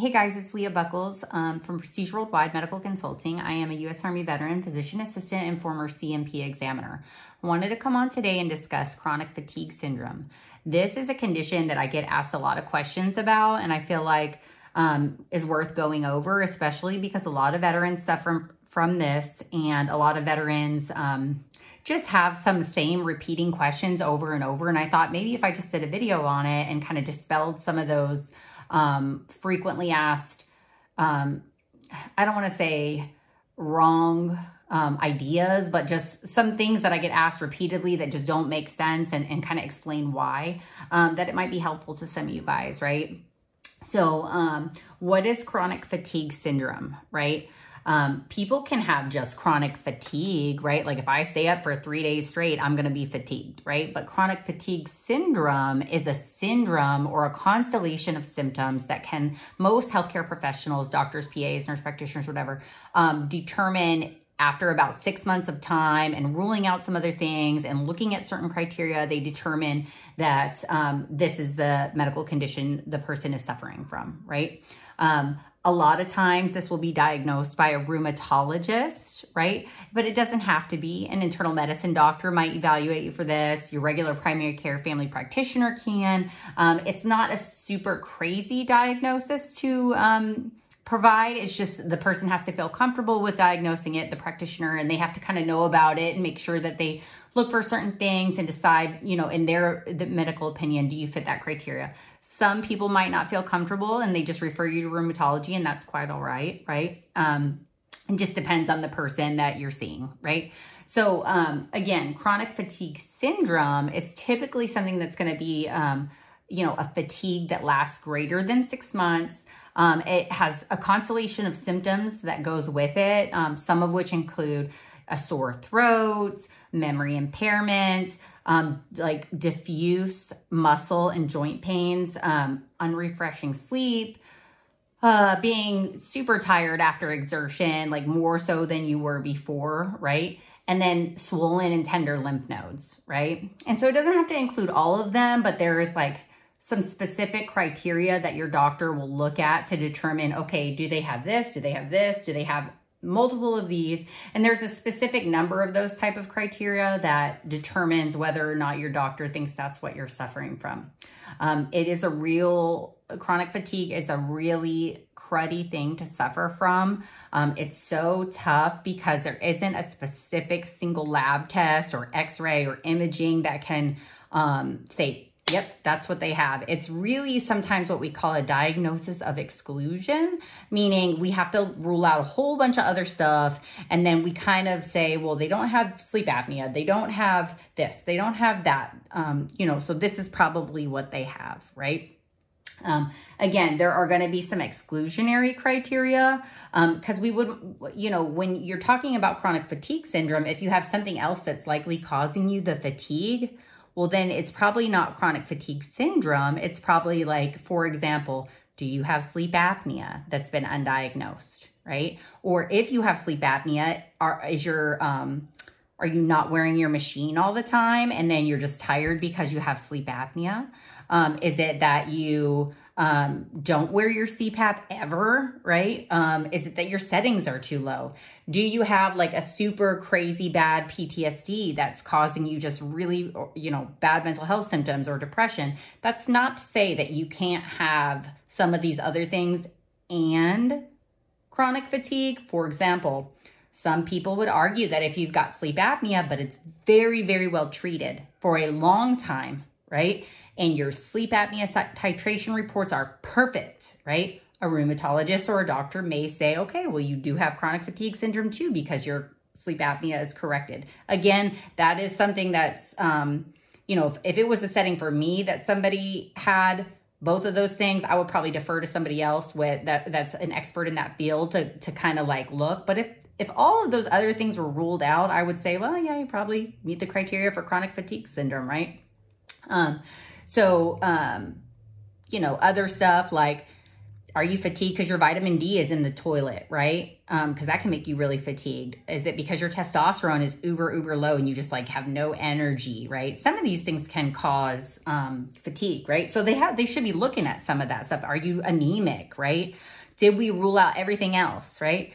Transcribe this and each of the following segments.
Hey guys, it's Leah Bucholz um, from Prestige Worldwide Medical Consulting. I am a U.S. Army veteran, physician assistant, and former C&P examiner. I wanted to come on today and discuss chronic fatigue syndrome. This is a condition that I get asked a lot of questions about, and I feel like um, is worth going over, especially because a lot of veterans suffer from this, and a lot of veterans um, just have some same repeating questions over and over. And I thought maybe if I just did a video on it and kind of dispelled some of those um, frequently asked, um, I don't want to say wrong um, ideas, but just some things that I get asked repeatedly that just don't make sense and, and kind of explain why, um, that it might be helpful to some of you guys, right? So, um, what is chronic fatigue syndrome, right? Um, people can have just chronic fatigue, right? Like if I stay up for three days straight, I'm going to be fatigued, right? But chronic fatigue syndrome is a syndrome or a constellation of symptoms that can most healthcare professionals, doctors, PAs, nurse practitioners, whatever, um, determine after about six months of time and ruling out some other things and looking at certain criteria, they determine that um, this is the medical condition the person is suffering from, right? Um, a lot of times this will be diagnosed by a rheumatologist, right? But it doesn't have to be. An internal medicine doctor might evaluate you for this. Your regular primary care family practitioner can. Um, it's not a super crazy diagnosis to um, provide. It's just the person has to feel comfortable with diagnosing it, the practitioner, and they have to kind of know about it and make sure that they look for certain things and decide, you know, in their the medical opinion, do you fit that criteria? Some people might not feel comfortable and they just refer you to rheumatology, and that's quite all right, right? Um, it just depends on the person that you're seeing, right? So, um, again, chronic fatigue syndrome is typically something that's going to be, um, you know, a fatigue that lasts greater than six months. Um, it has a constellation of symptoms that goes with it, um, some of which include a sore throat, memory impairment, um, like diffuse muscle and joint pains, um, unrefreshing sleep, uh, being super tired after exertion, like more so than you were before, right? And then swollen and tender lymph nodes, right? And so it doesn't have to include all of them, but there is like some specific criteria that your doctor will look at to determine okay, do they have this? Do they have this? Do they have multiple of these and there's a specific number of those type of criteria that determines whether or not your doctor thinks that's what you're suffering from um, it is a real chronic fatigue is a really cruddy thing to suffer from um, it's so tough because there isn't a specific single lab test or x-ray or imaging that can um, say Yep, that's what they have. It's really sometimes what we call a diagnosis of exclusion, meaning we have to rule out a whole bunch of other stuff. And then we kind of say, well, they don't have sleep apnea. They don't have this. They don't have that. Um, you know, so this is probably what they have, right? Um, again, there are going to be some exclusionary criteria because um, we would, you know, when you're talking about chronic fatigue syndrome, if you have something else that's likely causing you the fatigue, well, then it's probably not chronic fatigue syndrome. It's probably like, for example, do you have sleep apnea that's been undiagnosed, right? Or if you have sleep apnea, are is your um, are you not wearing your machine all the time and then you're just tired because you have sleep apnea? Um, is it that you um, don't wear your CPAP ever, right? Um, is it that your settings are too low? Do you have like a super crazy bad PTSD that's causing you just really, you know, bad mental health symptoms or depression? That's not to say that you can't have some of these other things and chronic fatigue. For example, some people would argue that if you've got sleep apnea, but it's very, very well treated for a long time, right? and your sleep apnea titration reports are perfect, right? A rheumatologist or a doctor may say, okay, well, you do have chronic fatigue syndrome too because your sleep apnea is corrected. Again, that is something that's, um, you know, if, if it was a setting for me that somebody had both of those things, I would probably defer to somebody else with that that's an expert in that field to to kind of like look. But if if all of those other things were ruled out, I would say, well, yeah, you probably meet the criteria for chronic fatigue syndrome, right? Um, so, um, you know, other stuff like Are you fatigued because your vitamin D is in the toilet, right? Because um, that can make you really fatigued. Is it because your testosterone is uber, uber low and you just like have no energy, right? Some of these things can cause um, fatigue, right? So they have they should be looking at some of that stuff. Are you anemic, right? Did we rule out everything else, right?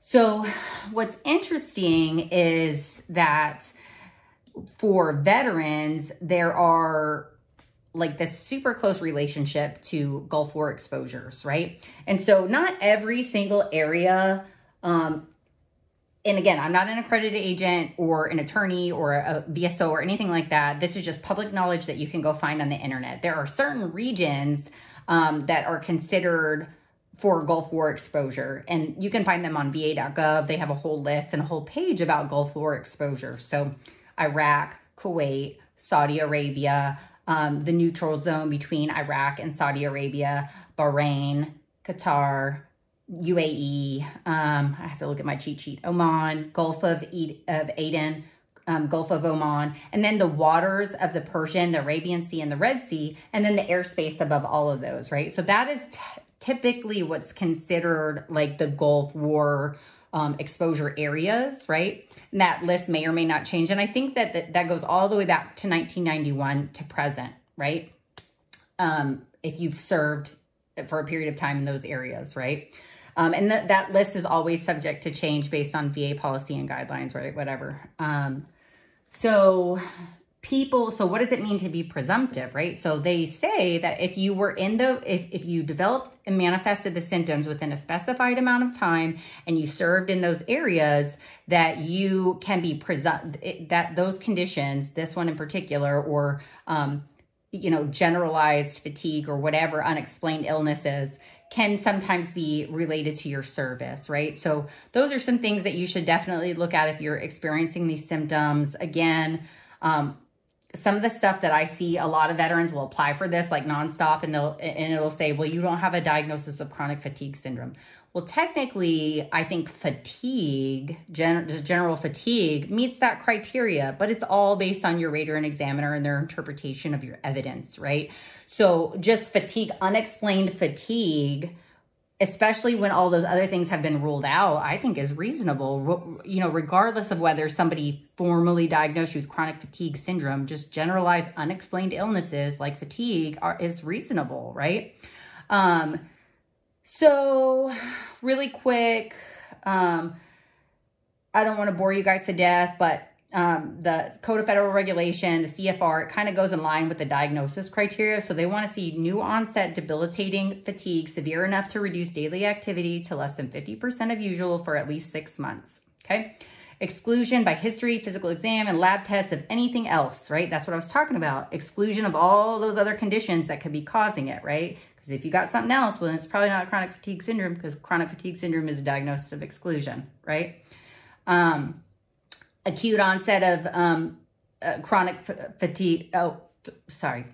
So what's interesting is that for veterans, there are like this super close relationship to Gulf War exposures, right? And so not every single area um and again, I'm not an accredited agent or an attorney or a VSO or anything like that. This is just public knowledge that you can go find on the internet. There are certain regions um, that are considered for Gulf War exposure, and you can find them on va.gov. They have a whole list and a whole page about Gulf War exposure. So, Iraq, Kuwait, Saudi Arabia, um, the neutral zone between Iraq and Saudi Arabia, Bahrain, Qatar, UAE. Um, I have to look at my cheat sheet. Oman, Gulf of, Ed- of Aden, um, Gulf of Oman, and then the waters of the Persian, the Arabian Sea, and the Red Sea, and then the airspace above all of those, right? So that is t- typically what's considered like the Gulf War um, exposure areas, right? And that list may or may not change. And I think that that, that goes all the way back to 1991 to present, right? Um, if you've served for a period of time in those areas, right? Um, and th- that list is always subject to change based on VA policy and guidelines, right? Whatever. Um, so people so what does it mean to be presumptive right so they say that if you were in the if, if you developed and manifested the symptoms within a specified amount of time and you served in those areas that you can be present that those conditions this one in particular or um, you know generalized fatigue or whatever unexplained illnesses can sometimes be related to your service, right? So, those are some things that you should definitely look at if you're experiencing these symptoms. Again, um, some of the stuff that I see a lot of veterans will apply for this like nonstop and they'll and it'll say, well, you don't have a diagnosis of chronic fatigue syndrome. Well, technically, I think fatigue, gen- general fatigue, meets that criteria, but it's all based on your rater and examiner and their interpretation of your evidence, right? So, just fatigue, unexplained fatigue, especially when all those other things have been ruled out, I think is reasonable. You know, regardless of whether somebody formally diagnosed you with chronic fatigue syndrome, just generalized unexplained illnesses like fatigue are is reasonable, right? Um, so really quick, um, I don't want to bore you guys to death, but um, the Code of Federal Regulation, the CFR, it kind of goes in line with the diagnosis criteria. So they want to see new onset debilitating fatigue severe enough to reduce daily activity to less than 50% of usual for at least six months. Okay. Exclusion by history, physical exam, and lab tests of anything else, right? That's what I was talking about. Exclusion of all those other conditions that could be causing it, right? Because if you got something else, well, it's probably not chronic fatigue syndrome because chronic fatigue syndrome is a diagnosis of exclusion, right? Um, acute onset of um, uh, chronic fatigue. Oh, th- sorry.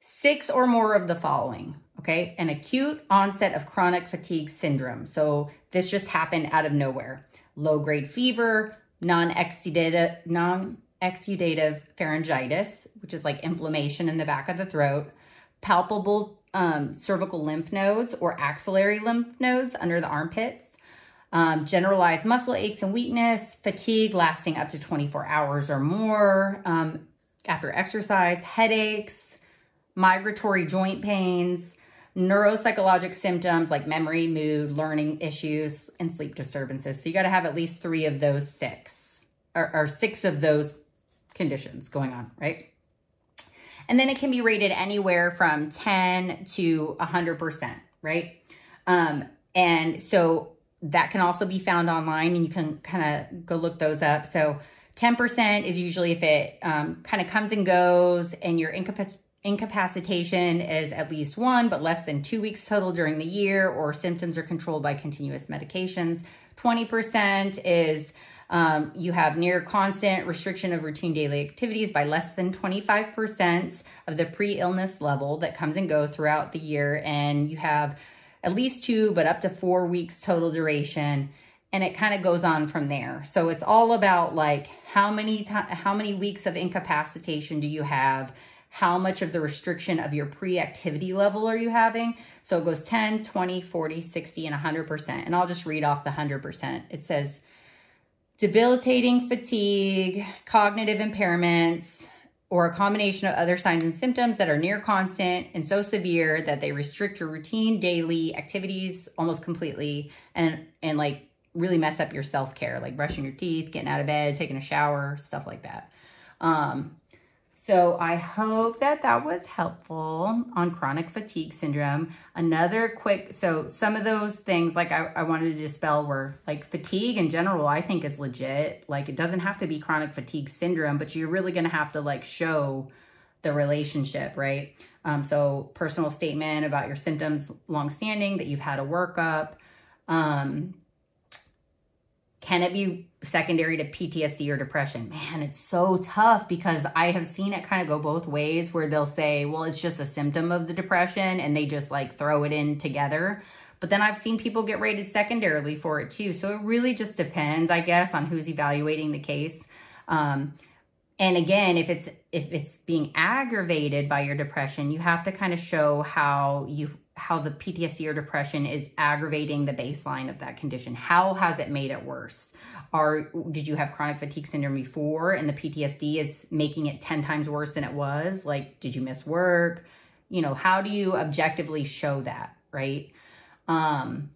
Six or more of the following. Okay, an acute onset of chronic fatigue syndrome. So this just happened out of nowhere. Low grade fever, non exudative, non exudative pharyngitis, which is like inflammation in the back of the throat, palpable um, cervical lymph nodes or axillary lymph nodes under the armpits, um, generalized muscle aches and weakness, fatigue lasting up to 24 hours or more um, after exercise, headaches, migratory joint pains, neuropsychologic symptoms like memory, mood, learning issues, and sleep disturbances. So you got to have at least three of those six, or, or six of those conditions going on, right? And then it can be rated anywhere from 10 to 100%, right? Um, and so that can also be found online and you can kind of go look those up. So 10% is usually if it um, kind of comes and goes and your incapac- incapacitation is at least one, but less than two weeks total during the year, or symptoms are controlled by continuous medications. 20% is um, you have near constant restriction of routine daily activities by less than 25% of the pre illness level that comes and goes throughout the year. And you have at least two, but up to four weeks total duration. And it kind of goes on from there. So it's all about like how many time, how many weeks of incapacitation do you have? how much of the restriction of your pre-activity level are you having. So it goes 10, 20, 40, 60, and 100%. And I'll just read off the 100%. It says debilitating fatigue, cognitive impairments, or a combination of other signs and symptoms that are near constant and so severe that they restrict your routine daily activities almost completely and and like really mess up your self-care like brushing your teeth getting out of bed taking a shower stuff like that. Um, so I hope that that was helpful on chronic fatigue syndrome. Another quick, so some of those things like I, I wanted to dispel were like fatigue in general, I think is legit. Like it doesn't have to be chronic fatigue syndrome, but you're really going to have to like show the relationship, right? Um, so personal statement about your symptoms longstanding that you've had a workup. Um, can it be secondary to PTSD or depression? Man, it's so tough because I have seen it kind of go both ways where they'll say, well, it's just a symptom of the depression and they just like throw it in together. But then I've seen people get rated secondarily for it too. So it really just depends, I guess, on who's evaluating the case. Um, and again, if it's if it's being aggravated by your depression, you have to kind of show how you how the PTSD or depression is aggravating the baseline of that condition. How has it made it worse? Or did you have chronic fatigue syndrome before and the PTSD is making it 10 times worse than it was? Like, did you miss work? You know, how do you objectively show that, right? Um,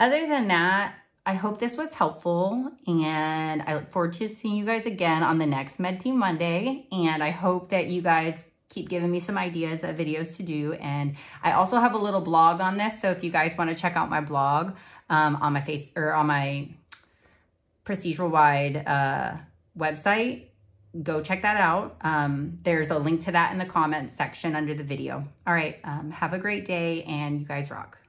other than that, I hope this was helpful and I look forward to seeing you guys again on the next Med Team Monday. And I hope that you guys keep giving me some ideas of videos to do. And I also have a little blog on this. So if you guys want to check out my blog um, on my face or on my Prestige Worldwide uh, website, go check that out. Um, there's a link to that in the comments section under the video. All right. Um, have a great day and you guys rock.